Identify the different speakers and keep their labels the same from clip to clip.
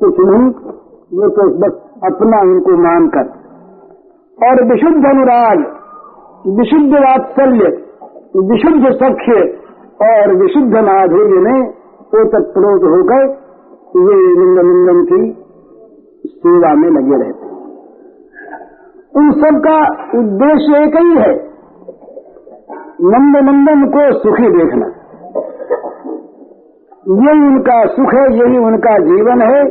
Speaker 1: कुछ नहीं, वो तो बस अपना उनको मानकर। और विशुद्ध अनुराग, विशुद्ध वात्सल्य, विशुद्ध सख्य और विशुद्ध माधुर्य में ओतप्रोत होकर ये लिंग लिंगम की सेवा में लगे रहते हैं। उन सब का उद्देश्य एक ही है नंद नंदन को सुखी देखना। यही उनका सुख है, यही उनका जीवन है।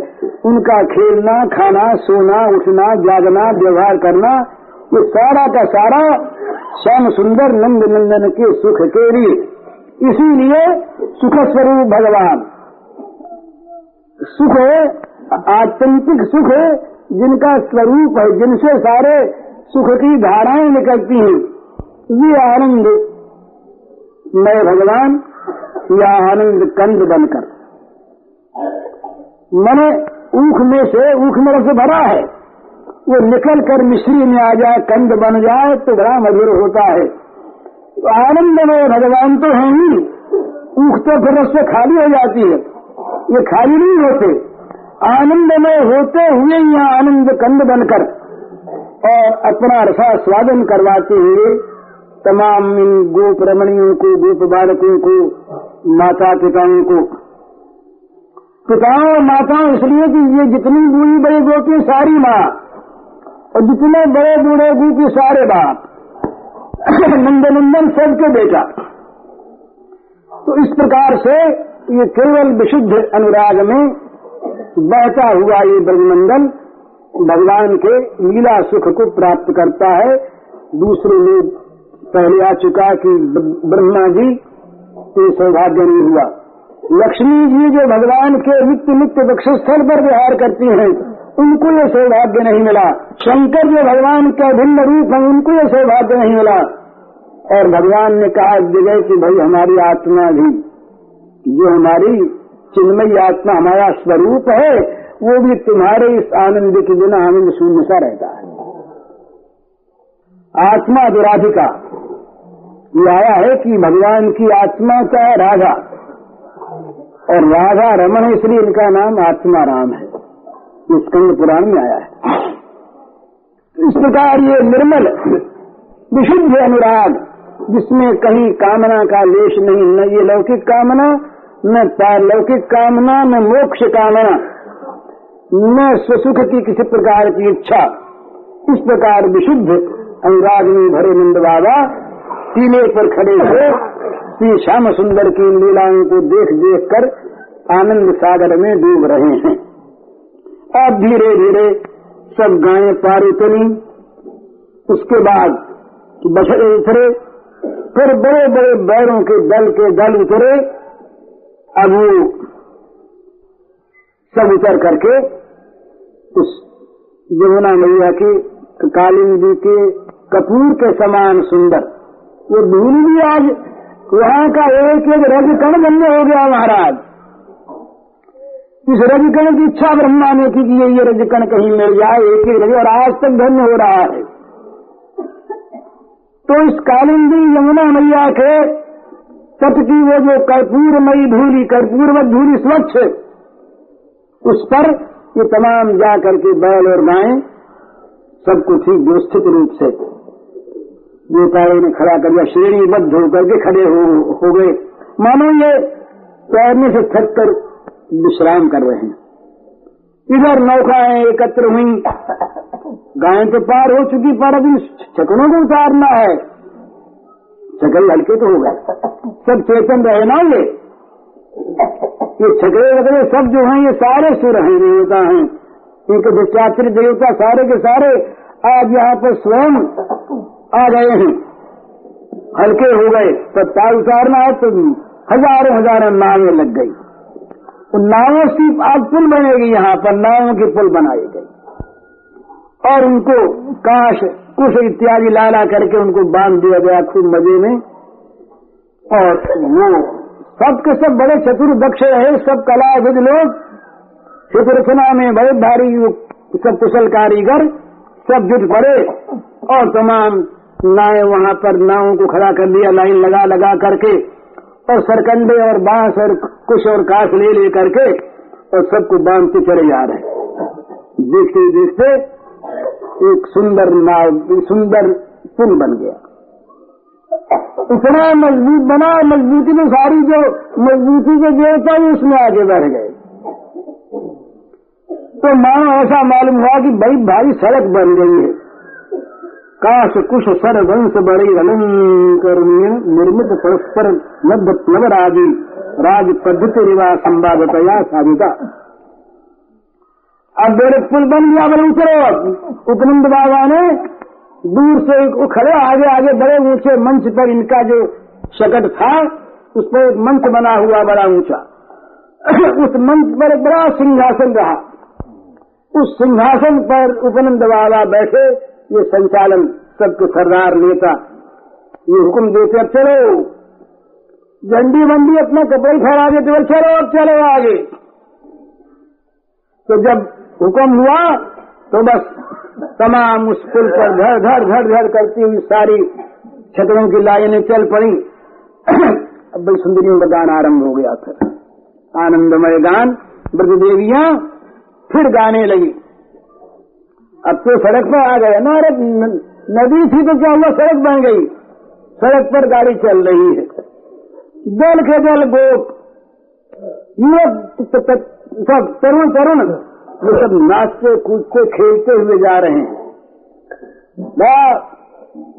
Speaker 1: उनका खेलना, खाना, सोना, उठना, जागना, व्यवहार करना ये सारा का सारा श्याम सुंदर नंद नंदन के सुख के लिए। इसीलिए सुख स्वरूप भगवान। सुख है, आत्यंतिक सुख है, जिनका स्वरूप है, जिनसे सारे सुख की धाराएँ निकलती हैं। ये आनंद, मैं भगवान या आनंद कंद बनकर। मैंने ऊख में से ऊख में से भरा है। वो निकल कर मिश्री में आ जाए, कंद बन जाए तो बड़ा मधुर होता है। तो आनंद में भगवान तो है ही। ऊख तो फिर उससे खाली हो जाती है। ये खाली नहीं होते। आनंद में होते हुए यहाँ आनंद कंद बनकर और अपना रसा स्वादन करवाते हुए तमाम इन गोप रमणियों को, गोप बालकों को माता पिताओं को। पिताओं और माताओं, इसलिए कि ये जितनी बूढ़ी बड़ी गोपी सारी माँ और जितने बड़े बूढ़े गोपी सारे बाप, नंदनंदन सबके बेटा। तो इस प्रकार से ये केवल विशुद्ध अनुराग में बहता हुआ ये ब्रजमंडल भगवान के लीला सुख को प्राप्त करता है। दूसरे लोग पहले आ चुका कि ब्रह्मा जी ये सौभाग्य नहीं हुआ। लक्ष्मी जी जो भगवान के नित्य नित्य वक्षस्थल पर विहार करती हैं, उनको ये सौभाग्य नहीं मिला। शंकर जो भगवान के भिन्न रूप है, उनको ये सौभाग्य नहीं मिला। और भगवान ने कहा जगह कि भाई, हमारी आत्मा भी, जो हमारी चिन्मयी आत्मा, हमारा स्वरूप है, वो भी तुम्हारे इस आनंद के बिना आनंद शून्य सा रहता है। आत्मा दुराधिका ये आया है कि भगवान की आत्मा का राधा। और राधा रमन इसलिए इनका नाम आत्मा राम है। ये स्कंद पुराण में आया है। इस प्रकार ये निर्मल, विशुद्ध अनुराग, जिसमें कहीं कामना का लेश नहीं, न ये लौकिक कामना, न पारलौकिक कामना, न मोक्ष कामना, न स्वसुख की किसी प्रकार की इच्छा। इस प्रकार विशुद्ध अनुराग में भरे नंद बाबा टीले पर खड़े हो, श्री श्याम सुंदर की लीलाओं को देख देख कर आनंद सागर में डूब रहे हैं। अब धीरे धीरे सब गायें पार उतरी उसके बाद बछड़े उतरे, फिर बड़े बड़े बैरों के दल के दल उतरे। अब वो सब उतर करके उस यमुना मैया के, कालिंदी के, कपूर के समान सुंदर वो धूल भी आज वहाँ का एक एक रज कण बनने हो गया महाराज। इस रजकण की इच्छा ब्रह्मा ने की कि ये रजकण कहीं मिल जाए, एक एक रज और आज तक धन्य हो रहा है। तो इस कालिंदी यमुना मैया के तट की वो जो कर्पूरमयी धूली, कर्पूरवत धूली स्वच्छ, उस पर ये तमाम जा करके बैल और गायें, सबको ठीक व्यवस्थित रूप से गोपालों ने खड़ा कर दिया श्रेणीबद्ध होकर के खड़े हो, हो गए। मानो ये तैरने से थक कर विश्राम कर रहे हैं। इधर नौकाएँ एकत्र हुई। गाय तो पार हो चुकी पर अभी छकड़ों को उतारना है। छकड़े हल्के तो होगा। सब चेतन रहे ना ये? ये छकड़े वगैरह सब जो हैं ये सारे सुर हैं देवता हैं। इनके विचात्री देवता सारे के सारे आज यहाँ पर स्वयं आ गए हैं। हल्के हो गए। तो तार उतारना है तो हज़ारों हज़ारों नावें लग गई। उन नावों से आज पुल बनेगी यहाँ पर, नावों की पुल बनाई गई और उनको काश, कुश इत्यादि लाला करके उनको बाँध दिया गया खूब मज़े में। और वो सब के सब बड़े चतुर दक्ष रहे, सब कला विद लोग। चित्रचना में बड़े भारी, सब कुशल कारीगर सब जुट पड़े और तमाम नाव वहाँ पर नावों को खड़ा कर दिया, लाइन लगा लगा करके, और सरकंडे और बाँस और कुश और काश ले ले करके, और सबको बांधते चले जा रहे देखते देखते, एक सुंदर नाव सुंदर पुल बन गया। इतना मज़बूत बना, मजबूती में सारी जो मजबूती के देवता ही, उसमें आगे बढ़ गए। तो मानो ऐसा मालूम हुआ कि भाई, भारी सड़क बन गई है। काश कुश सर वंश बड़ी अलंकरणीय निर्मित परस्पर मध्य प्लवर आदि राज पद्धति रिवा संवादतया साधिता। अब मेरे पुल बन गया बोले उतरो उपनंद बाबा ने दूर से खड़े, आगे आगे बड़े ऊँचे मंच पर इनका जो शकट था, उस पर एक मंच बना हुआ बड़ा ऊँचा। उस मंच पर बड़ा सिंहासन रहा। उस सिंहासन पर उपनंद बाबा बैठे ये संचालन सबके सरदार नेता। ये हुक्म देते, अब चलो। झंडी बंडी अपना कपड़े फहरा देते बोल चलो, अब चलो आगे। तो जब हुक्म हुआ तो बस तमाम उस पुल पर घर घर घर घर करती हुई सारी छतरों की लाइनें चल पड़ी। अब बड़ी सुंदरियों का गान आरंभ हो गया था। आनंदमय गान ब्रज देवियाँ फिर गाने लगी। अब तो सड़क पर आ गए। ना अरे नदी थी तो क्या हुआ? सड़क बन गई। सड़क पर गाड़ी चल रही है। दल के दल गोप। युवक सब तरुण तरुण वो सब नाचते कूदते खेलते हुए जा रहे हैं।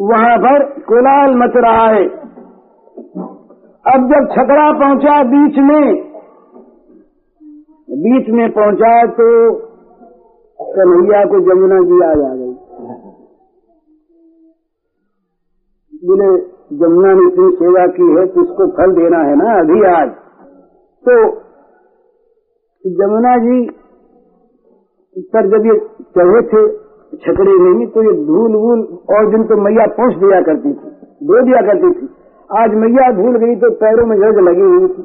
Speaker 1: वहाँ पर कोलाल मच रहा है। अब जब छकड़ा पहुँचा बीच में बीच में पहुँचा तो कन्हैया को जमुना जी याद आ गई। बोले जमुना ने इतनी सेवा की है तो उसको फल देना है ना अभी आज। तो जमुना जी पर जब ये चढ़े थे, छकड़े नहीं तो ये धूल वूल और दिन तो मैया पहुँच दिया करती थी दो दिया करती थी। आज मैया भूल गई तो पैरों में रज लगी हुई थी।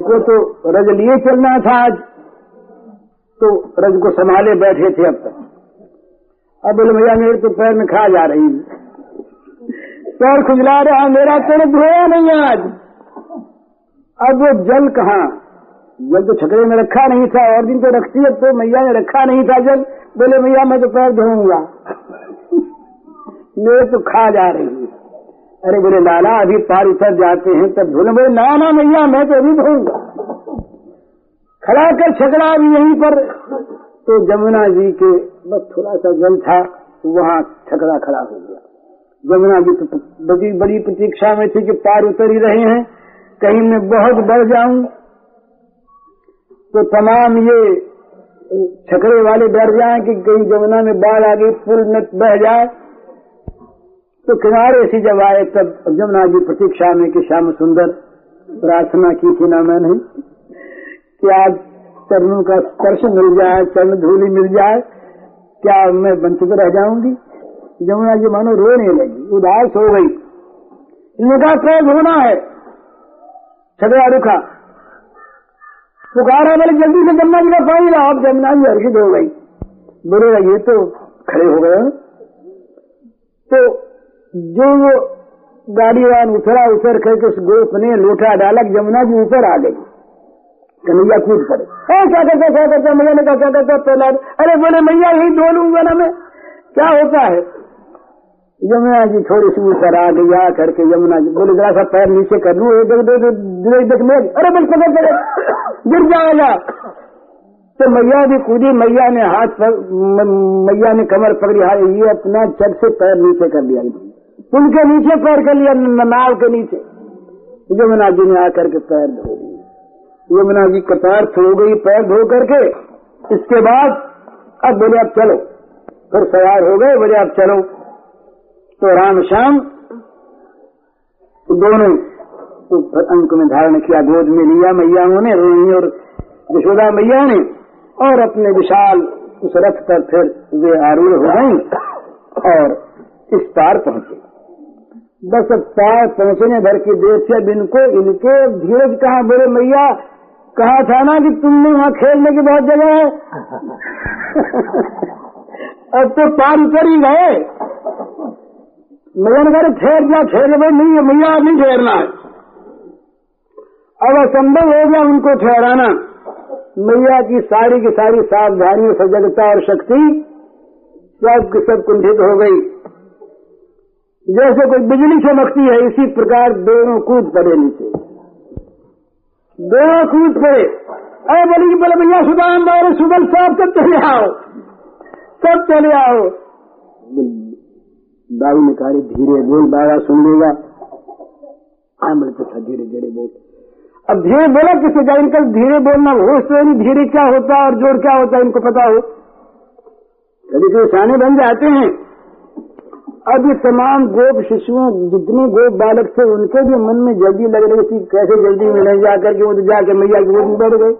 Speaker 1: को तो रज लिए चलना था आज। तो रज को संभाले बैठे थे अब तक। अब बोले, भैया, मेरे तो पैर में खा जा रही पैर खुजला रहा मेरा पैर धोया नहीं आज। अब वो जल कहाँ? जल तो छकड़े में रखा नहीं था, और दिन तो रखती है तो मैया ने रखा नहीं था जल। बोले, मैया, मैं तो पैर धोऊँगा। मेरे तो खा जा रही है। अरे बोले लाला अभी पार उतर जाते हैं, तब धोने बोले ना ना मैया, मैं तो अभी धोऊँगा। खड़ा कर छकड़ा भी यहीं पर। तो जमुना जी के बस थोड़ा सा जल था वहाँ छकड़ा खड़ा हो गया। जमुना जी तो बड़ी बड़ी प्रतीक्षा में थी कि पार उतर ही रहे हैं। कहीं मैं बहुत बढ़ जाऊँ। तो तमाम ये छकड़े वाले डर जाए कि कहीं जमुना में बाढ़ आ गई, पुल में बह जाए। तो किनारे से जब आए, तब जमुना जी प्रतीक्षा में कि श्याम सुंदर, प्रार्थना की थी ना मैंने कि आज चरणों का स्पर्श मिल जाए, चरण धूलि मिल जाए, क्या मैं वंचित रह जाऊँगी? जमुना जी मानो रोने लगी, उदास हो गई। इनका क्रोध होना है। छगड़ा रुखा पुकारा, बोले, जल्दी से जमुना जी का पानी लाओ। अब जमुना जी हर्षित हो गई। बोले, ये तो खड़े हो गए तो जो वो गाड़ी वान उतरा उतर करके उस गोप ने लोटा डाला जमुना जी ऊपर आ गई। कन्हैया कूद पड़े। क्या करता क्या करता मैया ने कहा, क्या करता पहला अरे, बोले, मैया, यही धो लूँगा ना मैं। क्या होता है? यमुना जी थोड़ी सी ऊपर आ आ करके यमुना जी बोले, जरा सा पैर नीचे कर लू, एक देख में अरे बिल पकड़ पकड़ गिर जाएगा तो मैया भी कूदी, मैया ने हाथ मैया ने कमर पकड़ी हाथ ये अपना चट से पैर नीचे कर लिया। पुल के नीचे पैर कर लिया नाव के नीचे। यमुना जी ने आकर के पैर धो लिए। यमुना जी का पैर धो गई, पैर धो करके। इसके बाद, अब बोले अब चलो। फिर सवार हो गए, बोले अब चलो। तो राम श्याम, दोनों तो अंक में धारण किया, गोद में लिया, मैयाओं ने रोहिणी और यशोदा मैया ने, और अपने विशाल उस रथ पर फिर वे आरूढ़ हो गई और इस पार पहुँचे। बस पार पहुँचने भर की देर से अब इनको, इनके धीरज कहा बोले मैया? कहा था ना कि तुमने वहाँ खेलने की बहुत जगह है। अब तो पार उतर ही गए। मैया ने ठहर जा, ठहर भाई नहीं है, मैया, नहीं ठहरना अब असंभव हो गया उनको ठहराना। मैया की सारी की सारी सावधानी सजगता और शक्ति सब की सब कुंठित हो गई। जैसे कोई बिजली चमकती है, इसी प्रकार दोनों कूद पड़े नीचे। दोनों कूद पड़े अरे बोली बोले, भैया सुदाम बारे सुबल साहब तब चले आओ। सब चले आओ। दाऊ ने कहा धीरे बोल, बाबा, सुन लेगा। हाँ बोले तो था धीरे धीरे बोल। अब धीरे बोला किसी का? इनका धीरे बोलना होश तो नहीं, धीरे क्या होता है और ज़ोर क्या होता है, इनको पता हो। कभी कभी साने बन जाते हैं। अब ये तमाम गोप शिशुओं, जितने गोप बालक थे, उनके भी मन में जल्दी लग रही थी, कैसे जल्दी मिले जाकर के वो तो जाके मैया की गोद में बैठ गए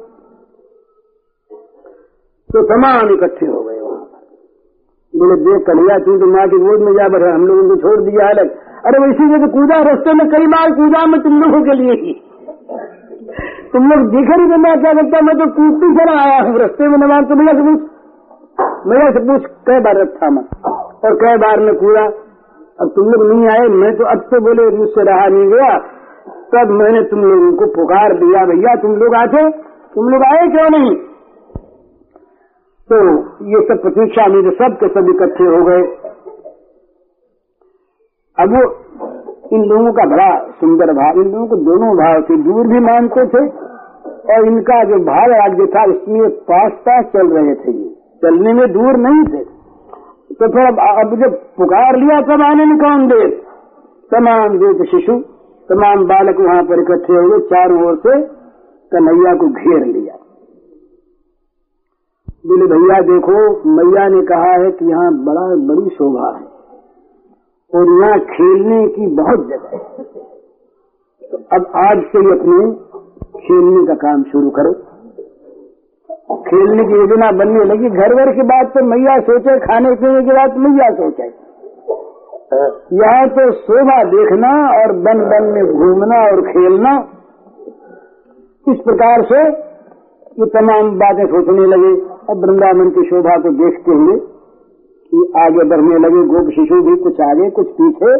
Speaker 1: तो तमाम इकट्ठे हो गए वहाँ पर। बोले, देख कलिया तू तो माँ की गोद में जा बैठा हम लोग उनको छोड़ दिया अलग। अरे वैसी जगह कूदा रस्ते में, कई बार कूदा मैं तुम लोगों के लिए ही। तुम लोग दिख रही तो मैं क्या करता मैं तो कूदती चला आया हूँ, रस्ते में नमाज़ तो से पूछ भैया से पूछ, कई बार रखा मैं और कई बार में कूदा अब तुम लोग नहीं आए, मैं तो अब तो बोले मुझसे रहा नहीं गया। तब मैंने तुम लोगों को पुकार दिया, भैया, तुम लोग आते तुम लोग आए क्यों नहीं? तो ये सब प्रतीक्षा में जो सब के सब इकट्ठे हो गए। अब वो इन लोगों का बड़ा सुंदर भाव, इन लोगों को दोनों भाव थे, दूर भी मानते थे, और इनका जो भाव राज्य था, उसमें पास पास चल रहे थे। ये चलने में दूर नहीं थे। तो फिर अब, अब जब पुकार लिया तब आने में कौन दे तमाम देव शिशु तमाम बालक वहाँ पर इकट्ठे हुए चारों ओर से कन्हैया को घेर लिया। बोले भैया देखो मैया ने कहा है कि यहाँ बड़ा बड़ी शोभा है और यहाँ खेलने की बहुत जगह है। तो अब आज से ही अपने खेलने का काम शुरू करो। खेलने की योजना बनने लगी। घर भर की बात तो मैया सोचे, खाने पीने की बात मैया सोचे। यहाँ तो शोभा देखना और बन बन में घूमना और खेलना, इस प्रकार से ये तमाम बातें सोचने लगे। अब वृंदावन की शोभा को देखते हुए कि आगे बढ़ने लगे। गोप शिशु भी कुछ आगे, कुछ पीछे।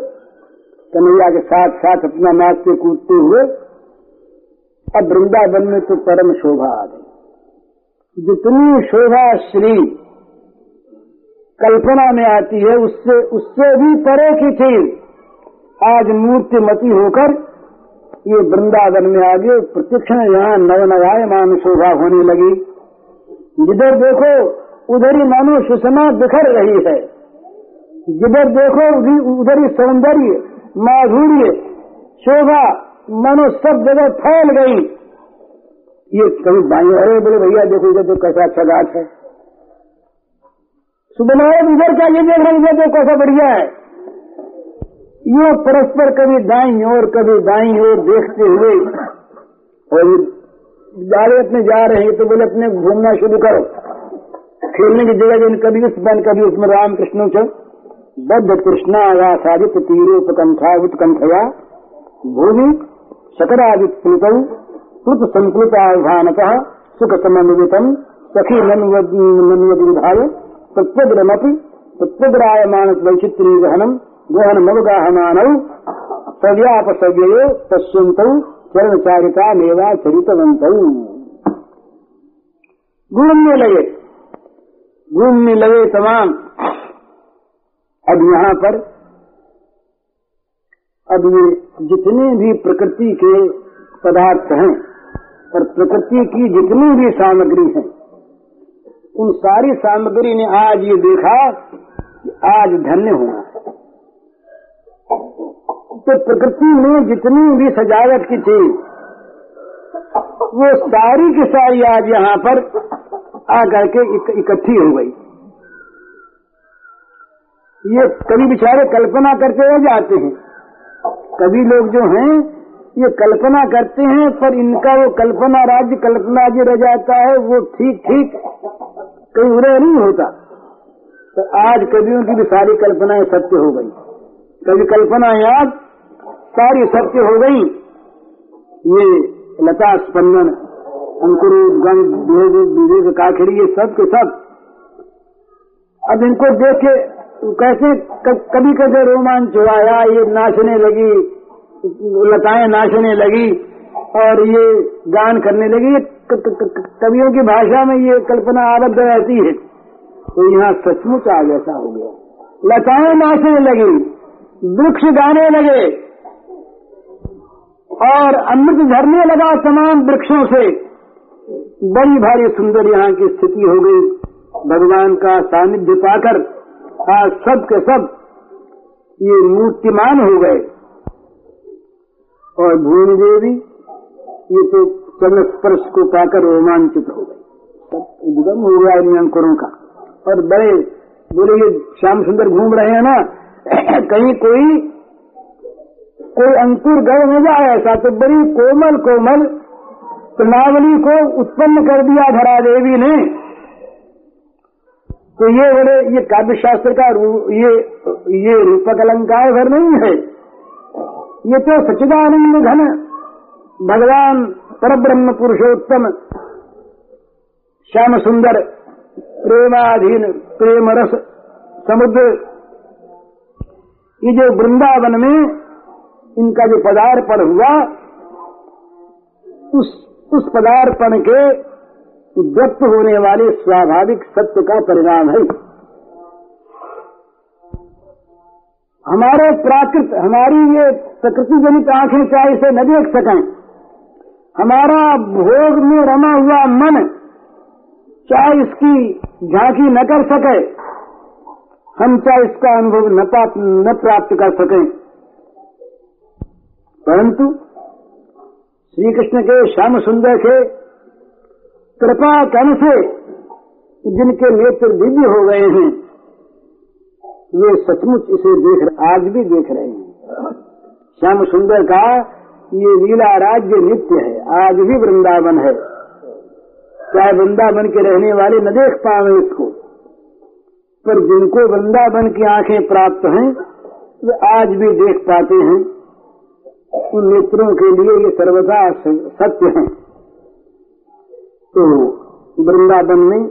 Speaker 1: कन्हैया के साथ साथ अपना नाचते कूदते हुए अब वृंदावन में तो परम शोभा आ गई। जितनी शोभा श्री कल्पना में आती है, उससे उससे भी परे की चीज़ आज मूर्तिमती होकर ये वृंदावन में आगे प्रतिक्षण यहाँ नवनवायमान शोभा होने लगी। जिधर देखो, उधर ही मानो सुषमा बिखर रही है। जिधर देखो उधर ही सौंदर्य, माधुर्य, शोभा मानो सब जगह फैल गई। ये कभी बाई अरे बोले, भैया, देखो इधर तो कैसा अच्छा घाट है। सुबह इधर क्या, ये देख रहे इधर तो कैसा बढ़िया है। यो परस्पर कभी दाई और कभी दाई और देखते हुए, और जाले अपने जा रहे हैं तो बोले, अपने घूमना शुरू करो। खेलने की जगह कभी उस बन, कभी उसमें राम कृष्ण बद्ध कृष्णा या साधित तीर तीरोपकंठा उत्कंठया, भूमि शकरादिप्लुत कृत संकृत आह्वानत सुख समन्वितम सखी नन्वद्विधाय प्रत्यग्रमपि प्रत्यग्रायमान वैचित्री गहनम गहन मवगाहमानौ सव्यापसव्ययो पश्यन्तौ चरणचारिता मेवा चरितवन्तौ घूमने लगे घूमने लगे तमाम। अब यहाँ पर अब ये जितने भी प्रकृति के पदार्थ हैं और प्रकृति की जितनी भी सामग्री है, उन सारी सामग्री ने आज ये देखा कि आज धन्य होना तो प्रकृति में जितनी भी सजावट की थी, वो सारी की सारी आज यहाँ पर आकर के इकट्ठी हो गई। ये कभी बेचारे कल्पना करते रह जाते हैं। कभी लोग जो हैं ये कल्पना करते हैं, पर इनका वो कल्पना राज्य, कल्पना जो रह जाता है, वो ठीक ठीक कहीं उदय नहीं होता। तो आज कवियों की भी सारी कल्पनाएँ सत्य हो गई। कभी कल्पनाएँ आज सारी सत्य हो गई। ये लता स्पंदन अंकुर काखड़ी, ये सब के सब। अब इनको देख के कैसे कभी कैसे रोमांच हुआ, या ये नाचने लगी लताएँ नाचने लगी और ये गान करने लगी। कवियों की भाषा में ये कल्पना आबद्ध रहती है। तो यहाँ सचमुच आज ऐसा हो गया। लताएँ नाचने लगी, वृक्ष गाने लगे और अमृत झरने लगा तमाम वृक्षों से। बड़ी भारी सुंदर यहाँ की स्थिति हो गई। भगवान का सानिध्य पाकर आज सब के सब ये मूर्तिमान हो गए। और भूमि देवी ये तो चरण स्पर्श को पाकर रोमांचित हो गए सब हो गया इन अंकुरों का। और बड़े बोले, ये श्याम सुंदर घूम रहे हैं ना, कहीं कोई कोई अंकुर गए न जाए ऐसा तो बड़ी कोमल कोमल प्रणावली को उत्पन्न कर दिया धरा देवी ने। तो ये बड़े ये काव्य शास्त्र का ये ये रूपक अलंकार भर नहीं है। ये तो सचिदानंद घन भगवान परब्रह्म पुरुषोत्तम। श्याम सुंदर प्रेमाधीन प्रेम रस समुद्र। ये जो वृंदावन में इनका जो पदार्पण हुआ, उस उस पदार्पण के व्यक्त होने वाले स्वाभाविक सत्य का परिणाम है। हमारे प्राकृत, हमारी ये प्रकृति जनित आँखें चाहे इसे न देख सकें? हमारा भोग में रमा हुआ मन चाहे इसकी झांकी न कर सके? हम चाहे इसका अनुभव न, प्राप्त कर सकें? परंतु श्री कृष्ण के श्याम सुंदर के कृपा कण से जिनके नेत्र दिव्य हो गए हैं वे सचमुच इसे देख आज भी देख रहे हैं। श्याम सुंदर का ये लीला राज्य नित्य है, आज भी वृंदावन है। चाहे वृंदावन के रहने वाले न देख पावे इसको? पर जिनको वृंदावन की आँखें प्राप्त हैं, वे आज भी देख पाते हैं। उन नेत्रों के लिए ये सर्वदा सत्य है। तो वृंदावन में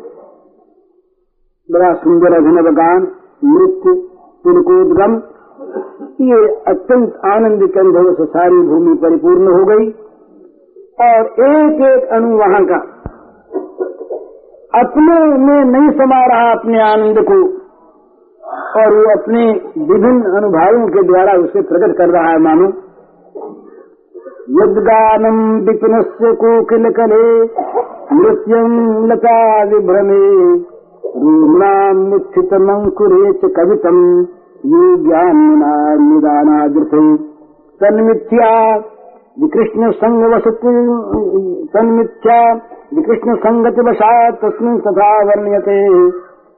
Speaker 1: बड़ा सुंदर अभिनव गान, नृत्य, तिलकोदगम ये अत्यंत आनंद के अनुभव से सारी भूमि परिपूर्ण हो गई और एक एक अणु वहाँ का अपने में नहीं समा रहा अपने आनंद को और वो अपने विभिन्न अनुभावों के द्वारा उसे प्रकट कर रहा है, मानो। यदगानम विपिन से कोकिल कले नृत्यम लता विभ्रमे रूमणाम मुच्छित मंकुरे च कवितम। ये ज्ञान निदानादृथे सन्मिथ्या विकृष्ण संग वसत सन्मिथ्या विकृष्ण संगति वशात तस्मिन तथा वर्ण्यते।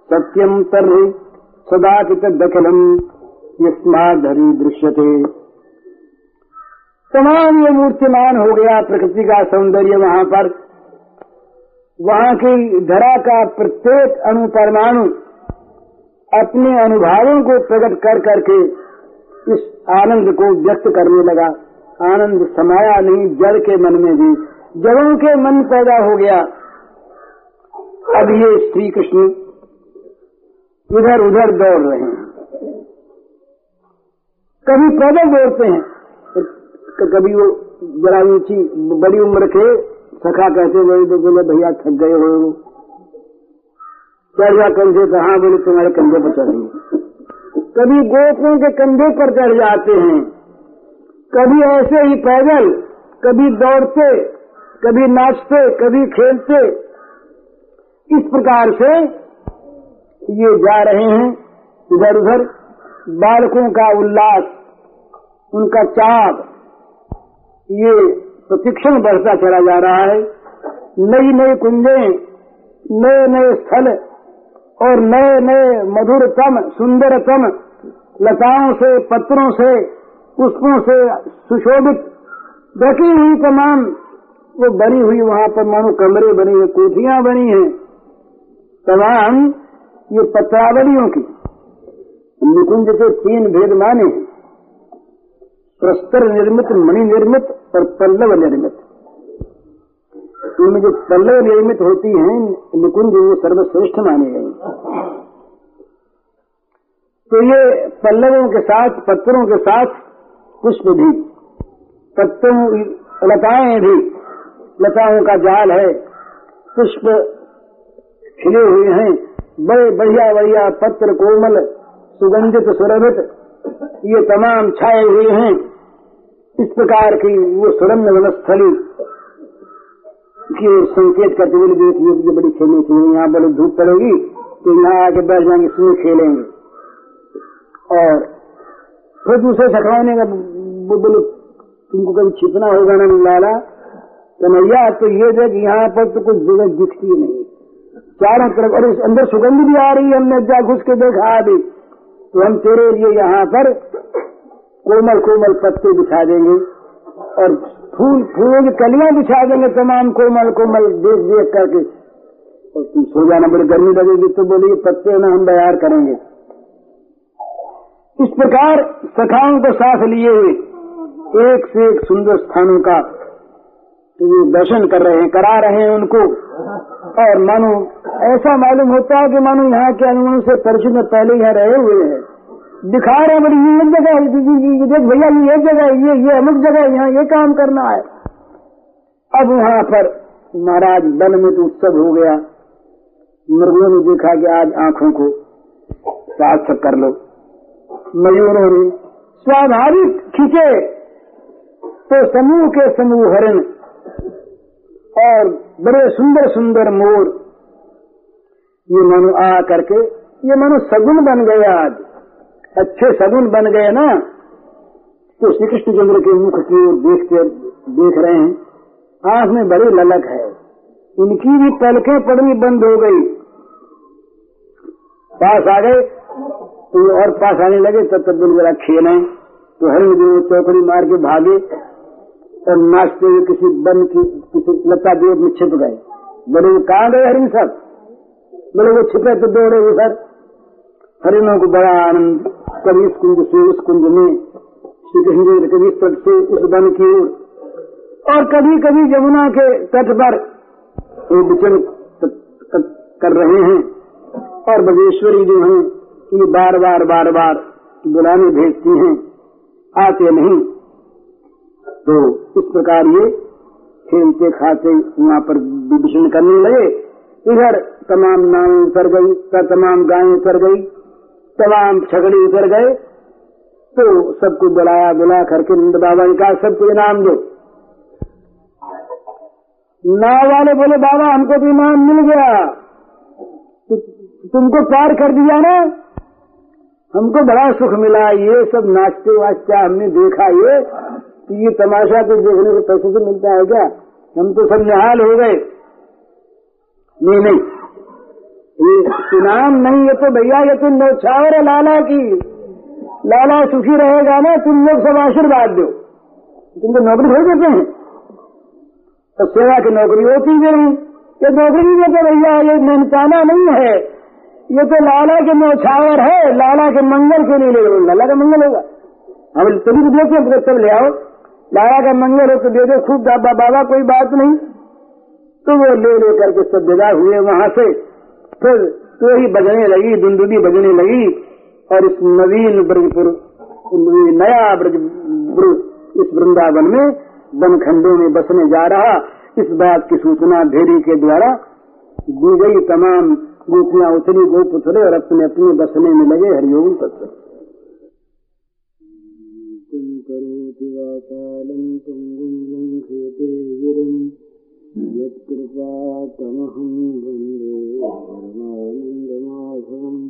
Speaker 1: सत्यम तर्हि सदाचित दखिलम यस्माधरी दृश्यते। तमाम ये मूर्तिमान हो गया प्रकृति का सौंदर्य वहाँ पर। वहाँ की धरा का प्रत्येक अणु परमाणु अपने अनुभावों को प्रकट कर करके इस आनंद को व्यक्त करने लगा। आनंद समाया नहीं, जड़ के मन में भी। जड़ों के मन पैदा हो गया। अब ये श्री कृष्ण इधर उधर दौड़ रहे हैं। कभी पैदल दौड़ते हैं। कभी वो जरा ऊँची, बड़ी उम्र के सखा कहते हुए बोले, भैया थक गए हो। चढ़ जा कंधे कहा हाँ बोले, तुम्हारे कंधे पर चढ़ेंगे कभी गोपों के कंधे पर चढ़ जाते हैं। कभी ऐसे ही पैदल, कभी दौड़ते, कभी नाचते, कभी खेलते। इस प्रकार से ये जा रहे हैं इधर उधर। बालकों का उल्लास, उनका चाप ये प्रशिक्षण बढ़ता चला जा रहा है। नई नई कुंजे नए नए स्थल और नए नए, मधुर कम सुंदर सुंदरतम लताओं से, पत्रों से, पुष्पों से सुशोभित, ढकी हुई तमाम, वो बनी हुई वहाँ पर मानो कमरे बने हुए कोठियाँ बनी हैं। तमाम ये पत्रावलियों की, निकुंज के तीन भेद माने प्रस्तर निर्मित, मणि निर्मित और पल्लव निर्मित। इनमें जो पल्लव निर्मित होती हैं, निकुंज वो सर्वश्रेष्ठ माने गए तो ये पल्लवों के साथ, पत्थरों के साथ पुष्प भी, पत्तों, लताएँ भी, लताओं का जाल है, पुष्प खिले हुए हैं, बड़े बढ़िया बढ़िया पत्र, कोमल, सुगंधित, सुरभित, ये तमाम छाए हुए हैं। इस प्रकार की वो सुरम्य वनस्थली की संकेत करते हुए देखिए ये बड़ी खेलनी चाहिए यहाँ बड़ी धूप पड़ेगी तो यहाँ आके बैठ जाएँगे, इसमें खेलेंगे। और फिर दूसरे सखाने का वो बोले, तुमको कभी छिपना होगा ना लाला? कन्हैया तो ये देख, यहाँ पर तो कुछ जगह दिखती नहीं। चारों तरफ़, और इस अंदर सुगंध भी आ रही है, हमने जा घुस के देखा अभी तो हम तेरे लिए यहाँ पर कोमल कोमल पत्ते बिछा देंगे, और फूल फूलों की कलियाँ बिछा देंगे तमाम कोमल कोमल, देख देख करके। और तुम सो जाना, बड़ी गर्मी लगेगी तो बोलिए पत्ते ना हम तैयार करेंगे। इस प्रकार सखाओं को साथ लिए हुए एक से एक सुंदर स्थानों का दर्शन कर रहे हैं, करा रहे हैं उनको। और मानो, ऐसा मालूम होता है कि मानो यहाँ के अनुभव से परिचित में पहले यहाँ रहे हुए हैं। दिखा रहे हैं बड़ी ये जगह देख भैया, ये जगह ये ये अमुक जगह यहाँ ये काम करना है। अब वहाँ पर महाराज वन में तो उत्सव हो गया। मृगों ने देखा कि आज आँखों को साफ़ कर लो। मयूरों ने स्वाभाविक खींचे। तो समूह के समूह हरण और बड़े सुंदर सुंदर मोर। ये मनु आ करके, ये मनु सगुन बन गया आज। अच्छे सगुन बन गए ना तो श्री कृष्ण चंद्र के मुख की ओर देखते देख रहे हैं, आँख में बड़ी ललक है। इनकी भी पलकें पड़नी बंद हो गई। पास आ गए तो और पास आने लगे, तब तक दिन जरा खेले तो हरिण दिन चौकड़ी मार के भागे, और नाचते हुए किसी बन की, किसी लता देव में छिप गए। बोले, वो कहाँ गए हरिण सब? बोले, वो छिपे तो दौड़े सर। हरिणों को बड़ा आनंद। कभी इस कुंज से, उस कुंज में। श्री कृष्ण जी कभी तट से, उस वन की ओर। और कभी कभी यमुना के तट पर विचल कर रहे हैं। और बगेश्वरी जो है ये बार बार बार बार बुलाने भेजती हैं। आते नहीं। तो इस प्रकार ये खेलते, खाते, वहाँ पर विभीषण करने लगे। इधर तमाम नाव उतर गई, तमाम गायें उतर गई। तमाम छगड़ी उतर गए तो सबको बुलाया, बुला करके नंद बाबा ने कहा, सबको इनाम दो। नाव वाले बोले, बाबा, हमको तो इनाम मिल गया। तो तुमको पार कर दिया ना? हमको बड़ा सुख मिला, ये सब नाचते वाचते हमने देखा, ये कि ये तमाशा तो देखने को पैसे से मिलता है क्या? हम तो सब निहाल हो गए। नहीं नहीं। ये इनाम नहीं ये तो भैया, ये तो नौछावर है लाला की। लाला सुखी रहेगा ना, तुम लोग सब आशीर्वाद दो। तुम तो नौकरी हो देते हैं। तो सेवा की नौकरी होती नहीं। ये नौकरी नहीं देते भैया, ये मेहनताना नहीं है। ये तो लाला के नौछावर है, लाला के मंगल के लिए ले लाला का मंगल होगा। हम तभी तो देखे सब ले आओ। लाला का मंगल हो तो दे दो, खूब बाबा, कोई बात नहीं। तो वो ले ले करके सब विदा हुए वहाँ से। फिर तो ही बजने लगी दुंदुबी बजने लगी, और इस नवीन ब्रजपुर नया ब्रज इस वृंदावन में बनखंडों में बसने जा रहा। इस बात की सूचना भेरी के द्वारा दी गई। तमाम गोपियाँ उतरी, गोप उतरे और अपने अपने बसने में लगे हरिओम तत्व करोति यत्कृपातमहम् वंदे परमानन्दमाधवम्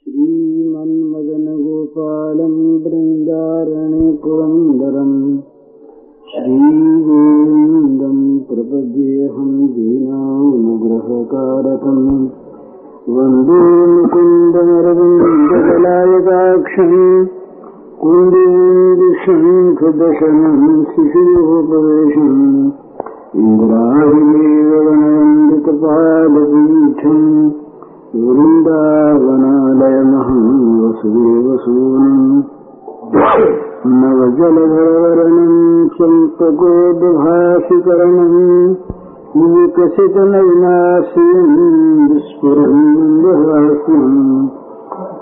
Speaker 1: श्रीमन्मदनगोपालम् बृन्दारणे पुरन्दरम् श्रीगोविन्दम् प्रपद्येऽहम् दीनानुग्रहकारकम् वंदे मुकुन्दमरविन्दकलायताक्षम् कुन्दीन्दुशङ्खदशनम् शिशुपवेशम् इन्द्राहिमेव वनवन्दितपादपीठम् वृन्दावनालयमहम् वसुदेवसूनम् नवजलधरवरणम् चम्पकोद्भाषिकरणम् विकसितनैनास्यम् विस्फुरन्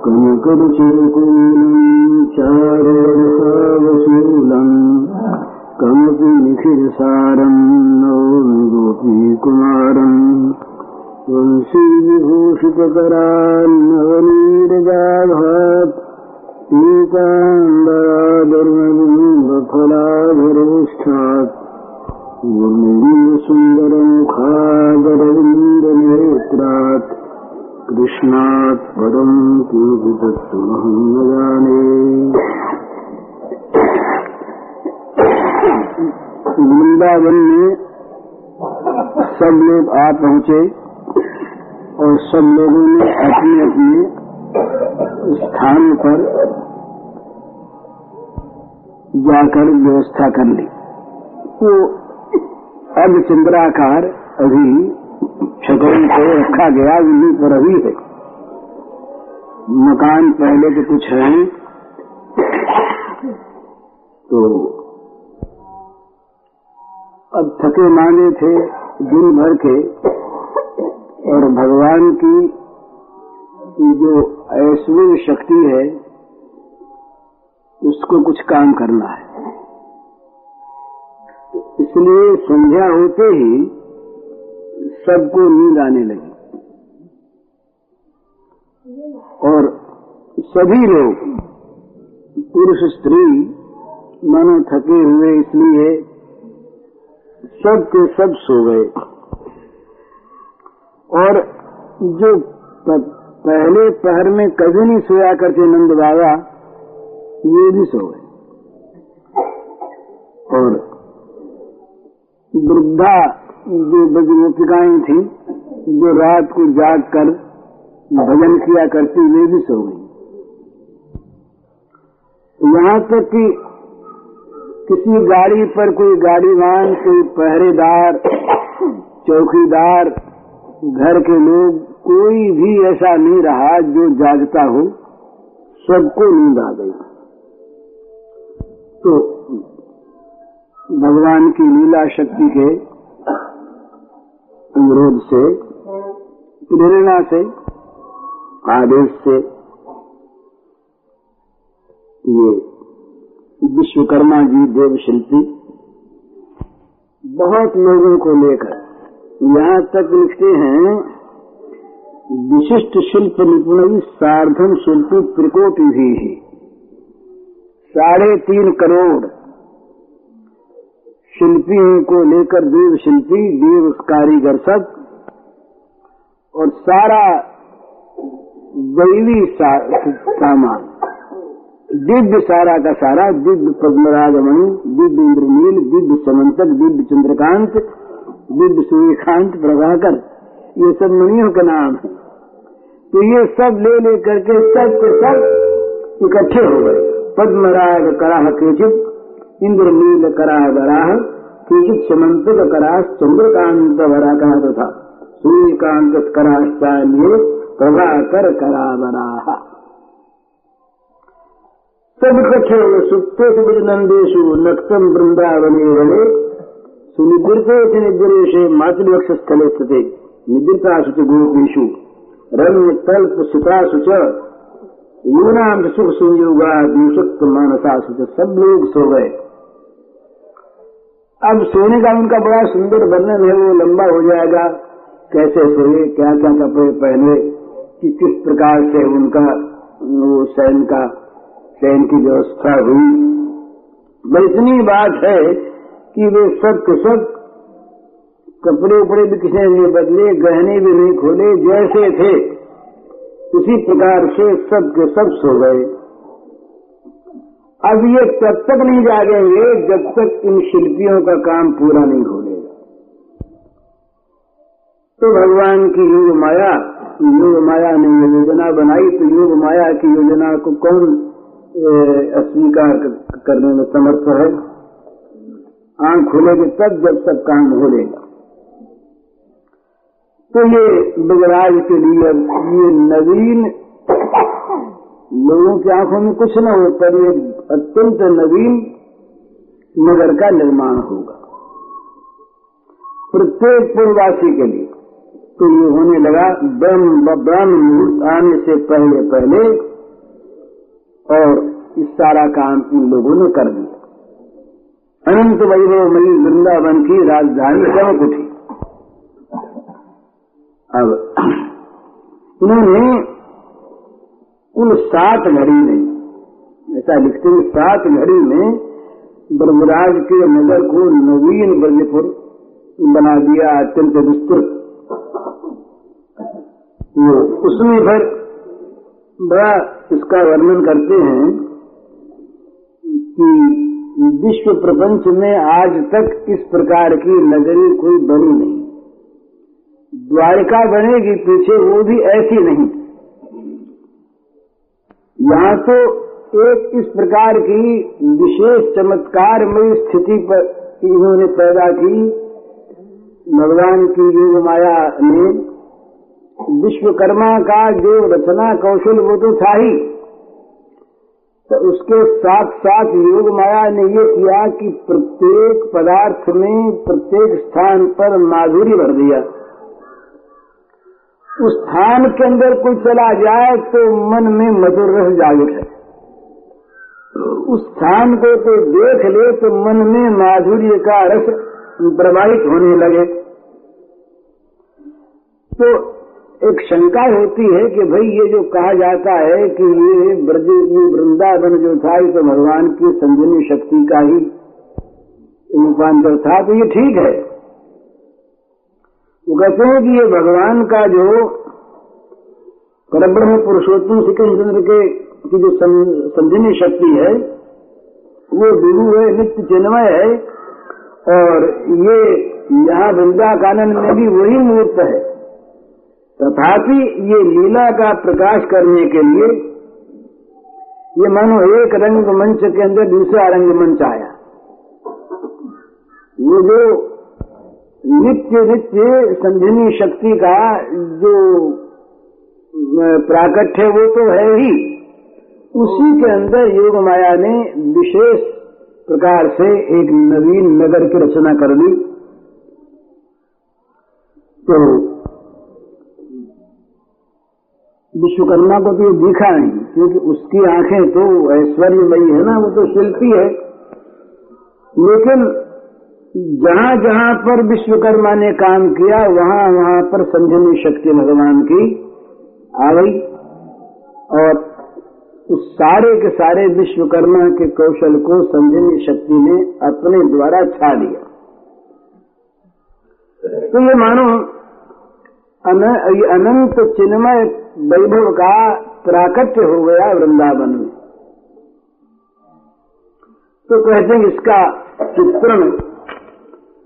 Speaker 1: कनकरुचिरकुलम् चारुवरसावशूलम् कमपि निखिलसारम् नौमि गोपीकुमारम् वंशीविभूषितकरान्नवनीरजाभात् पीताम्बरादर्मबिम्बफलाधरोष्ठात् सुन्दरमुखादरविन्दनेत्रात् कृष्णात् परम् किमपि तत्त्वमहं न जाने। वृंदावन में सब लोग आ पहुँचे और सब लोगों ने अपने अपने स्थान पर जाकर व्यवस्था कर ली। वो अब चंद्राकार अभी छतरी को रखा गया, उन्हीं पर अभी है। मकान पहले के कुछ है तो अब थके मांगे थे दिन भर के, और भगवान की जो ऐश्वर्य शक्ति है, उसको कुछ काम करना है। इसलिए संध्या होते ही सबको नींद आने लगी। और सभी लोग, पुरुष, स्त्री, मानो थके हुए इसलिए सब के सब सो गए। और जो पहले पहर में कभी नहीं सोया करते नंद बाबा, ये भी सो गए। और वृद्धा जो बजमोपिकाएँ थी, जो रात को जाग कर भजन किया करती, वे भी सो गई। यहाँ तक कि किसी गाड़ी पर कोई गाड़ीवान, कोई पहरेदार, चौकीदार, घर के लोग, कोई भी ऐसा नहीं रहा जो जागता हो, सबको नींद आ गई। तो भगवान की लीला शक्ति के अनुरोध से, प्रेरणा से, आदेश से ये विश्वकर्मा जी देव शिल्पी, बहुत लोगों को लेकर यहाँ तक लिखते हैं, विशिष्ट शिल्प निपुण सार्धम शिल्पी त्रिकोटि भी है। साढ़े तीन करोड़ शिल्पियों को लेकर देव शिल्पी, देव कारीगर सब, और सारा दैवी सामान। दिव्य सारा का सारा, दिव्य पद्मराजमणि, दिव्य इंद्रनील, दिव्य समंतक, दिव्य चंद्रकांत, दिव्य सूर्यकांत, प्रभाकर, ये सब मणियों का नाम है। तो ये सब ले ले करके सब के सब इकट्ठे हो गए। पद्मराज कराह केचित, इंद्रनील कराह बराह केचित समंतक कराह, चंद्रकांत भरा कहा तथा सूर्यकांत कराश्चान्य प्रभाकर करा बराह सब इकट्ठे हुए सुप्ते सुबिर नंदेशु नक्तम वृंदावने रणे सुनिद्रते निद्रेशे मातृवक्ष स्थले स्थिते निद्रतासु च गोपीषु रम्य तल्प सुतासु च यूनाम सुख संयोगा दूषक्त मानसासु च सब लोग सो गए अब सोने का उनका बड़ा सुंदर वर्णन है, वो लंबा हो जाएगा, कैसे सोए क्या क्या कपड़े पहने, कि किस प्रकार से उनका, वो शयन का चैन की व्यवस्था हुई। बस इतनी बात है कि वे सब के सब कपड़े उपड़े भी किसी ने बदले, गहने भी नहीं खोले, जैसे थे, उसी प्रकार से सब के सब सो गए। अब ये तब तक नहीं जागेंगे जब तक इन शिल्पियों का काम पूरा नहीं हो लेगा तो भगवान की योग माया योग माया ने योजना बनाई तो योग माया की योजना को कौन अस्वीकार करने में समर्थ है। आँख खुलेगी तब जब सब काम हो लेगा तो ये बजराज के लिए ये नवीन लोगों की आँखों में कुछ न हो, पर ये अत्यंत नवीन नगर का निर्माण होगा। प्रत्येक पूर्ववासी के लिए तो ये होने लगा ब्रह्म ब्रह्म आने से पहले पहले और इस सारा काम इन लोगों ने कर दिया। अनंत वैभवमयी वृंदावन की राजधानी चमक उठी। अब, उन्होंने उन सात घड़ी में, ऐसा लिखते हैं, सात घड़ी में ब्रह्मराज के नगर को नवीन ब्रजपुर बना दिया अत्यंत विस्तृत। उसमें फिर बड़ा इसका वर्णन करते हैं कि विश्व प्रपंच में आज तक इस प्रकार की नगरी कोई बनी नहीं। द्वारिका बनेगी, पीछे वो भी ऐसी नहीं। यहाँ तो एक इस प्रकार की विशेष चमत्कारमयी स्थिति पर इन्होंने पैदा की। भगवान की योग माया ने विश्वकर्मा का जो रचना कौशल वो तो था ही। तो उसके साथ साथ योग माया ने ये किया कि प्रत्येक पदार्थ में प्रत्येक स्थान पर माधुरी भर दिया। उस स्थान के अंदर कोई चला जाए तो मन में मधुर रस जाग उठे उस स्थान को तो देख ले तो मन में माधुर्य का रस प्रवाहित होने लगे। तो एक शंका होती है कि भाई ये जो कहा जाता है कि ये ब्रज वृंदावन जो था, ये तो भगवान की संजनी शक्ति का ही रूपांतर था तो ये ठीक है। वो कहते हैं कि ये भगवान का जो परब्रह्म पुरुषोत्तम सिकंदर के, की जो संजनी शक्ति है, वो विभु है नित्य चिन्मय है, और ये यहाँ वृंदा कानन में भी वही मूर्त है। तथापि ये लीला का प्रकाश करने के लिए, ये मानो एक रंग मंच के अंदर दूसरा रंग मंच आया। वो जो नित्य नित्य संधिनी शक्ति का जो प्राकट्य वो तो है ही। उसी के अंदर योग माया ने विशेष प्रकार से एक नवीन नगर की रचना कर दी तो विश्वकर्मा को तो ये दिखा नहीं, क्योंकि उसकी आँखें तो ऐश्वर्यमयी है ना, वो तो शिल्पी है। लेकिन जहाँ जहाँ पर विश्वकर्मा ने काम किया, वहाँ वहाँ पर संजनी शक्ति भगवान की आ गई। और उस सारे के सारे विश्वकर्मा के कौशल को संजनी शक्ति ने अपने द्वारा छा लिया। तो ये मानो अनंत चिन्मय वैभव का प्राकट्य हो गया वृंदावन में। तो कहते हैं इसका चित्रण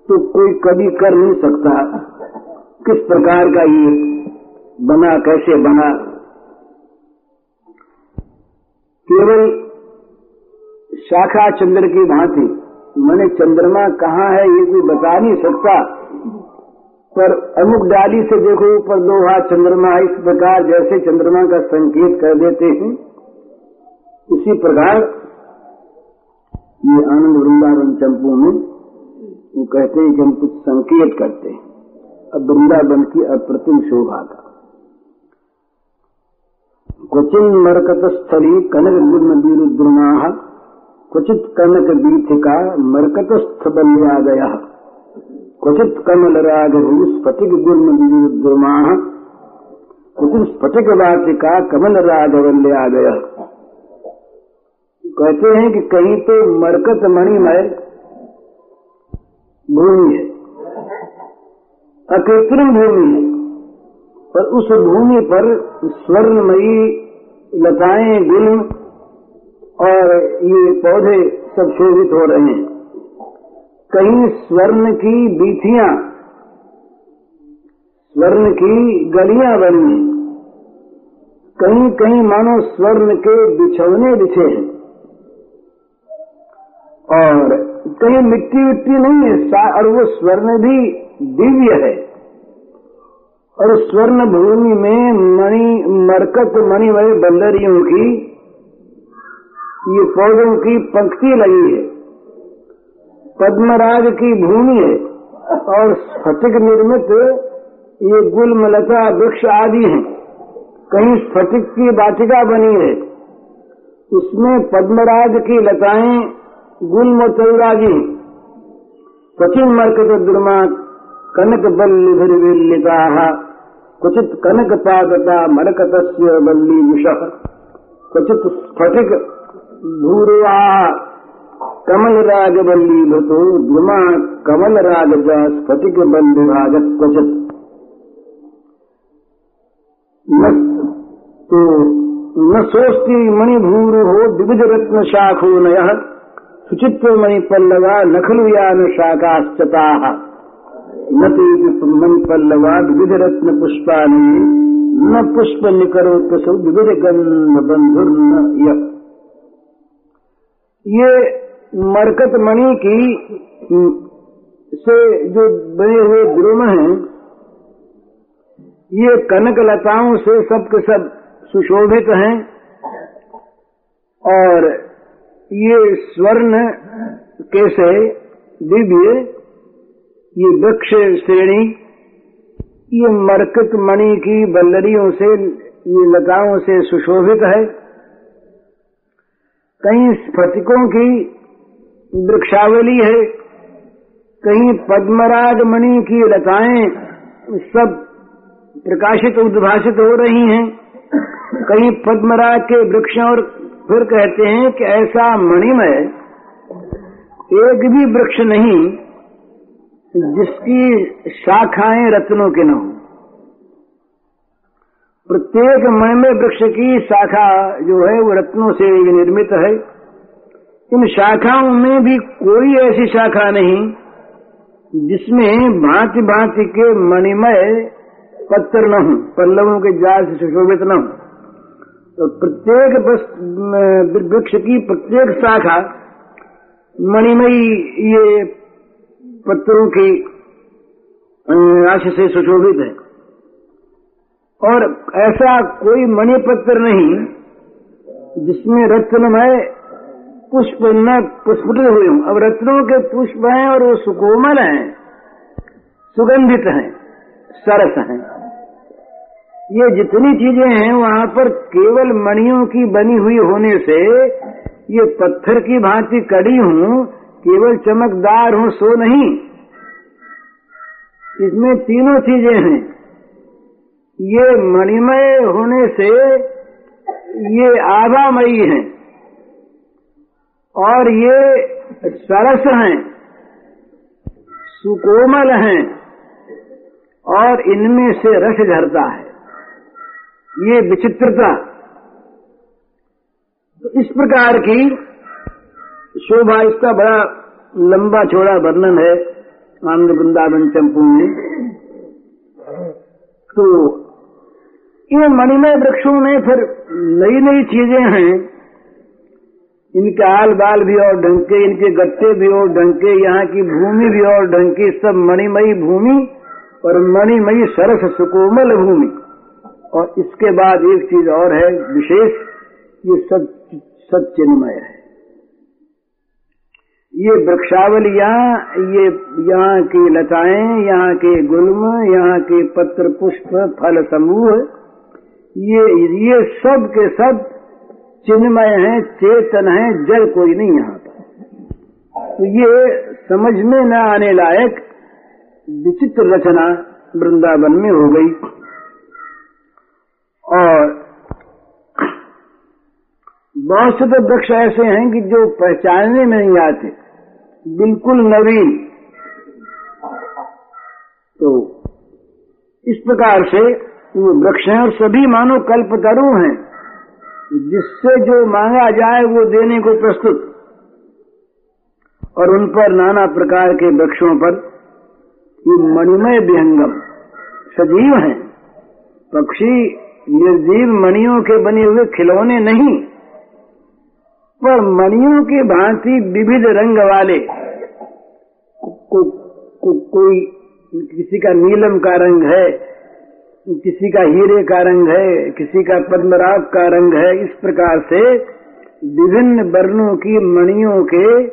Speaker 1: तो कोई कभी कर नहीं सकता। किस प्रकार का ये बना, कैसे बना? केवल शाखा चंद्र की भांति, मैंने चंद्रमा कहाँ है ये कोई बता नहीं सकता। पर अमुक डाली से देखो, ऊपर हाथ चंद्रमा इस प्रकार जैसे चंद्रमा का संकेत कर देते हैं। उसी प्रकार ये आनंद वृंदावन चंपू में वो कहते हैं कि हम कुछ संकेत करते हैं। अब वृंदावन की अप्रतिम शोभा का। क्वचिन मरकत स्थली कनक दुर्मा क्वचित कनक बीथिका मरकतस्थ बल्यादय क्वचित कमल रागभू स्फटिक गुर्म दुर्मा क्वचित स्फटिक वाटिका कमल राग वल्या गया। कहते हैं कि कहीं तो मरकत मणिमय भूमि है। अकृत्रिम भूमि है। पर उस भूमि पर स्वर्णमयी लताएँ गुल और ये पौधे सब शोभित हो रहे हैं। कहीं स्वर्ण की बीथियाँ, स्वर्ण की गलियाँ बनी। कहीं कहीं मानो स्वर्ण के बिछौने बिछे हैं। और कहीं मिट्टी विट्टी नहीं है और वो स्वर्ण भी दिव्य है। और स्वर्ण भूमि में मणि, मरकत मणिमय बंदरियों की, ये पौधों की पंक्ति लगी है। पद्मराज की भूमि है और स्फटिक निर्मित ये गुलमलता, वृक्ष आदि हैं। कहीं स्फटिक की वाटिका बनी है। उसमें पद्मराज की लताएँ गुल मोचौरागी क्वचिन मरकत दुर्मा कनक बल्लिभिर्विल्लिता क्वचित कनक पादता मरकत बल्ली विष क्वचित स्फटिक भूरवा कमल राग बल्ली भतो द्रुमा कमल राग जा स्फटिक भागत क्वचित तो न सोस्ती मणिभूर हो विविध रत्न शाखो नय सुचित्र मणि पल्लवा नखलुयान शाखाश्चता न मणि पल्लवा विविध रत्न पुष्पाणी न पुष्प निकरो कसो विविध गंध बंधुर न ये मरकत मणि की से जो बने हुए द्रुम हैं, ये कनक लताओं से सब के सब सुशोभित हैं, और ये स्वर्ण कैसे दिव्य, ये वृक्ष श्रेणी, ये मरकत मणि की बल्लरियों से, ये लताओं से सुशोभित है। कई स्फटिकों की वृक्षावली है। कहीं पद्मराग मणि की लताएँ सब प्रकाशित, उद्भाषित हो रही हैं। कहीं पद्मराग के वृक्ष और फिर कहते हैं कि ऐसा मणिमय एक भी वृक्ष नहीं, जिसकी शाखाएँ रत्नों के न हो। प्रत्येक मणिमय वृक्ष की शाखा जो है, वो रत्नों से निर्मित है। इन शाखाओं में भी कोई ऐसी शाखा नहीं, जिसमें भांति भांति के मणिमय पत्थर न हो, पल्लवों के जाल से सुशोभित न हो। तो प्रत्येक वृक्ष की प्रत्येक शाखा मणिमयी ये पत्थरों की आश से सुशोभित है। और ऐसा कोई मणि पत्र नहीं, जिसमें रत्नमय पुष्प न पुष्पित हुए हों। अब रत्नों के पुष्प हैं और वो सुकोमल हैं, सुगंधित हैं, सरस हैं। ये जितनी चीज़ें हैं, वहाँ पर केवल मणियों की बनी हुई होने से ये पत्थर की भांति कड़ी हूँ, केवल चमकदार हूँ, सो नहीं। इसमें तीनों चीज़ें हैं। ये मणिमय होने से ये आभामयी हैं। और ये सरस हैं, सुकोमल हैं, और इनमें से रस झरता है। ये विचित्रता। तो इस प्रकार की शोभा, इसका बड़ा लंबा चौड़ा वर्णन है आनंद वृंदावन चंपू में। तो इन मणिमय वृक्षों में फिर नई नई चीज़ें हैं। इनके आल बाल भी और ढंग के, इनके गट्टे भी और ढंग के, यहाँ की भूमि भी और ढंग की सब मणिमयी भूमि और मणिमयी सरस सुकोमल भूमि। और इसके बाद एक चीज़ और है विशेष, ये सब सब चिन्मय है। ये वृक्षावलियाँ ये यहाँ की लताएँ, यहाँ के गुल्म, यहाँ के पत्र पुष्प, फल समूह, ये ये सब के सब चिन्मय है, चेतन है, जल कोई नहीं यहाँ पर। तो ये समझ में न आने लायक विचित्र रचना वृंदावन में हो गई। और बहुत से तो वृक्ष ऐसे हैं कि जो पहचानने में नहीं आते, बिल्कुल नवीन। तो इस प्रकार से वो वृक्ष हैं और सभी मानो कल्पतरु हैं। जिससे जो मांगा जाए वो देने को प्रस्तुत। और उन पर नाना प्रकार के वृक्षों पर ये मणिमय विहंगम सजीव हैं। पक्षी निर्जीव मणियों के बने हुए खिलौने नहीं पर मणियों के भांति विविध रंग वाले को, को, को, कोई किसी का नीलम का रंग है किसी का हीरे का रंग है, किसी का पद्मराग का रंग है, इस प्रकार से विभिन्न वर्णों की मणियों के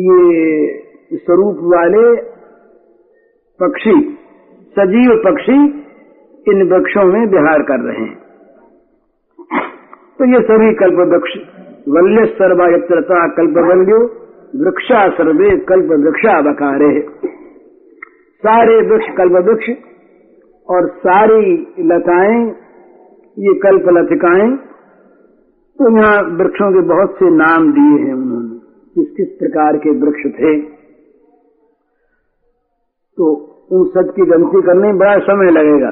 Speaker 1: ये स्वरूप वाले पक्षी, सजीव पक्षी, इन वृक्षों में विहार कर रहे हैं। तो ये सभी कल्प वृक्ष वल्य सर्वायत्रता कल्प कल्पवल्यो वृक्षा सर्वे कल्प वृक्षा बकारे सारे वृक्ष कल्प वृक्ष और सारी लताएँ, ये कल्प लतिकाएँ तो यहाँ वृक्षों के बहुत से नाम दिए हैं उन्होंने, किस किस प्रकार के वृक्ष थे। तो उन सब की गलती करने में बड़ा समय लगेगा।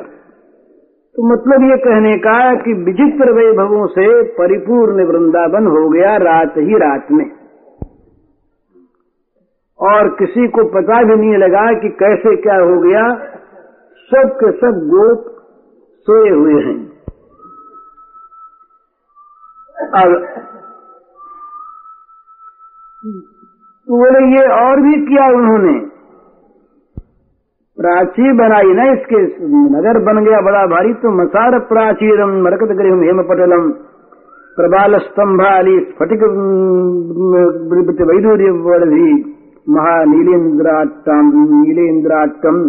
Speaker 1: तो मतलब ये कहने का कि विचित्र वैभवों से परिपूर्ण वृंदावन हो गया रात ही रात में। और किसी को पता भी नहीं लगा कि कैसे क्या हो गया सब के सब गोप सोए हुए हैं। अब बोले, ये और भी किया उन्होंने। प्राची बनाई ना इसके, नगर बन गया बड़ा भारी तो मसार प्राचीरम मरकत गृह हेम पटलम प्रबाल स्तंभाली स्फटिक वैदूर्य वर्धी महानीलेन्द्राट्टम, नीलेन्द्राट्टम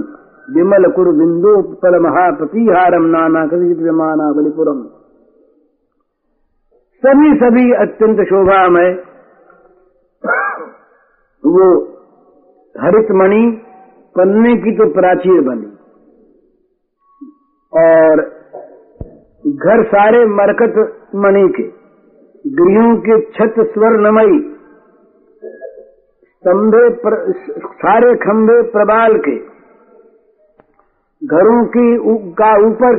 Speaker 1: विमल कुरु पल महाप्रतिहारम नाना विमाना बलिपुरम। सभी सभी अत्यंत शोभामय। वो हरित मणि पन्ने की तो प्राचीर बनी। और घर सारे मरकत मणि के, गृहों के छत स्वर्णमयी, स्तंभे सारे खंभे प्रबाल के घरों की का ऊपर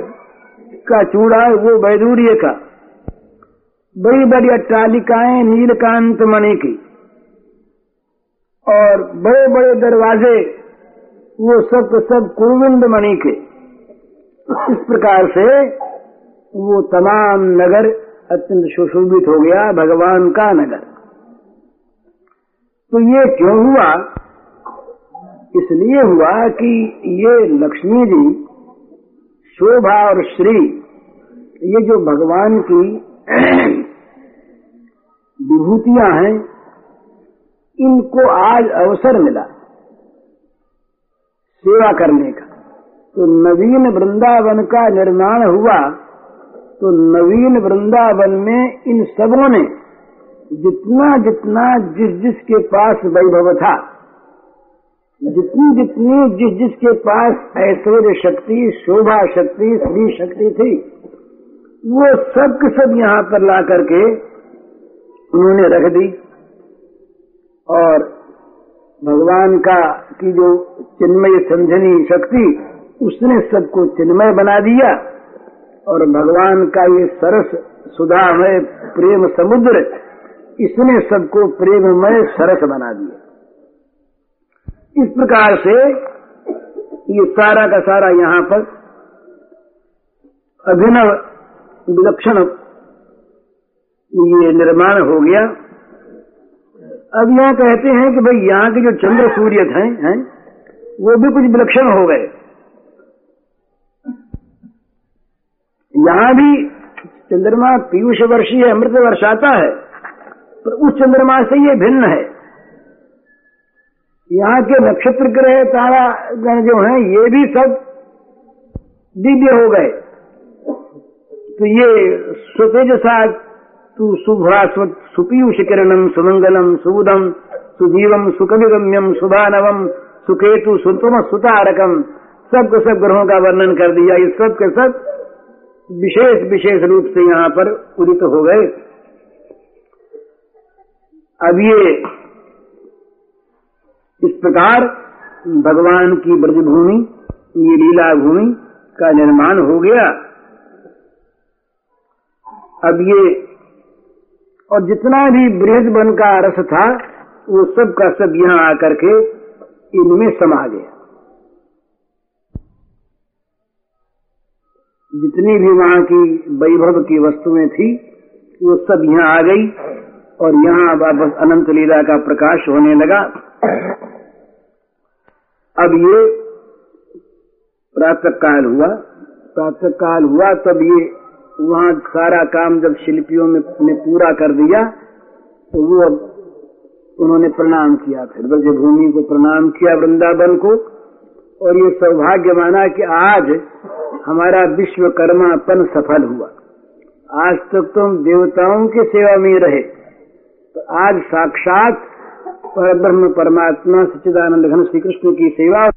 Speaker 1: का चूड़ा वो वैदूर्य का। बड़ी बड़ी अट्टालिकाएँ, नीलकांत मणि की। और बड़े बड़े दरवाजे, वो सब सब कुरुविंद मणि के। इस प्रकार से वो तमाम नगर अत्यंत सुशोभित हो गया, भगवान का नगर। तो ये क्यों हुआ इसलिए हुआ कि ये लक्ष्मी जी, शोभा और श्री, ये जो भगवान की विभूतियाँ हैं, इनको आज अवसर मिला सेवा करने का। तो नवीन वृंदावन का निर्माण हुआ तो नवीन वृंदावन में इन सबों ने जितना जितना जिस जिसके पास वैभव था जितनी जितनी जिस जिसके पास ऐश्वर्य शक्ति, शोभा शक्ति श्री शक्ति थी, वो सब के सब यहाँ पर ला करके उन्होंने रख दी। और भगवान का की जो चिन्मय संधनी शक्ति, उसने सबको चिन्मय बना दिया। और भगवान का ये सरस सुधा सुधामय प्रेम समुद्र, इसने सबको प्रेममय सरस बना दिया। इस प्रकार से ये सारा का सारा यहाँ पर अभिनव विलक्षण ये निर्माण हो गया। अब यहाँ कहते हैं कि भाई यहाँ के जो चंद्र सूर्य हैं हैं, वो भी कुछ विलक्षण हो गए। यहाँ भी चंद्रमा पीयूष वर्षीय अमृत वर्षाता है, पर उस चंद्रमा से ये भिन्न है। यहाँ के नक्षत्र ग्रह तारा गण जो हैं, ये भी सब दिव्य हो गए। तो ये स्वतेजसा तु शुभ्रा सुपीयूष किरणम सुमंगलम सुबुदम सुजीवम सुकविगम्यम शुभानवम सुकेतु, सुतम सुतारकम सबको सब ग्रहों का वर्णन कर दिया। ये सब के सब विशेष विशेष रूप से यहाँ पर उदित हो गए। अब ये इस प्रकार भगवान की ब्रजभूमि ये लीला भूमि का निर्माण हो गया। अब ये, और जितना भी बृहद वन का रस था, वो सब का सब यहाँ आकर के इनमें समा गया। जितनी भी वहाँ की वैभव की वस्तुएँ थी, वो सब यहाँ आ गई, और यहाँ वापस अनंत लीला का प्रकाश होने लगा। अब ये प्रातः काल हुआ। प्रातः काल हुआ तब ये वहाँ सारा काम जब शिल्पियों में, ने पूरा कर दिया तो वो अब उन्होंने प्रणाम किया फिर। ब्रज भूमि को प्रणाम किया वृंदावन को। और ये सौभाग्य माना कि आज हमारा विश्वकर्मापन सफल हुआ। आज तक तो तुम देवताओं की सेवा में रहे। तो आज साक्षात पर ब्रह्म परमात्मा सच्चिदानंद घन श्री कृष्ण की सेवा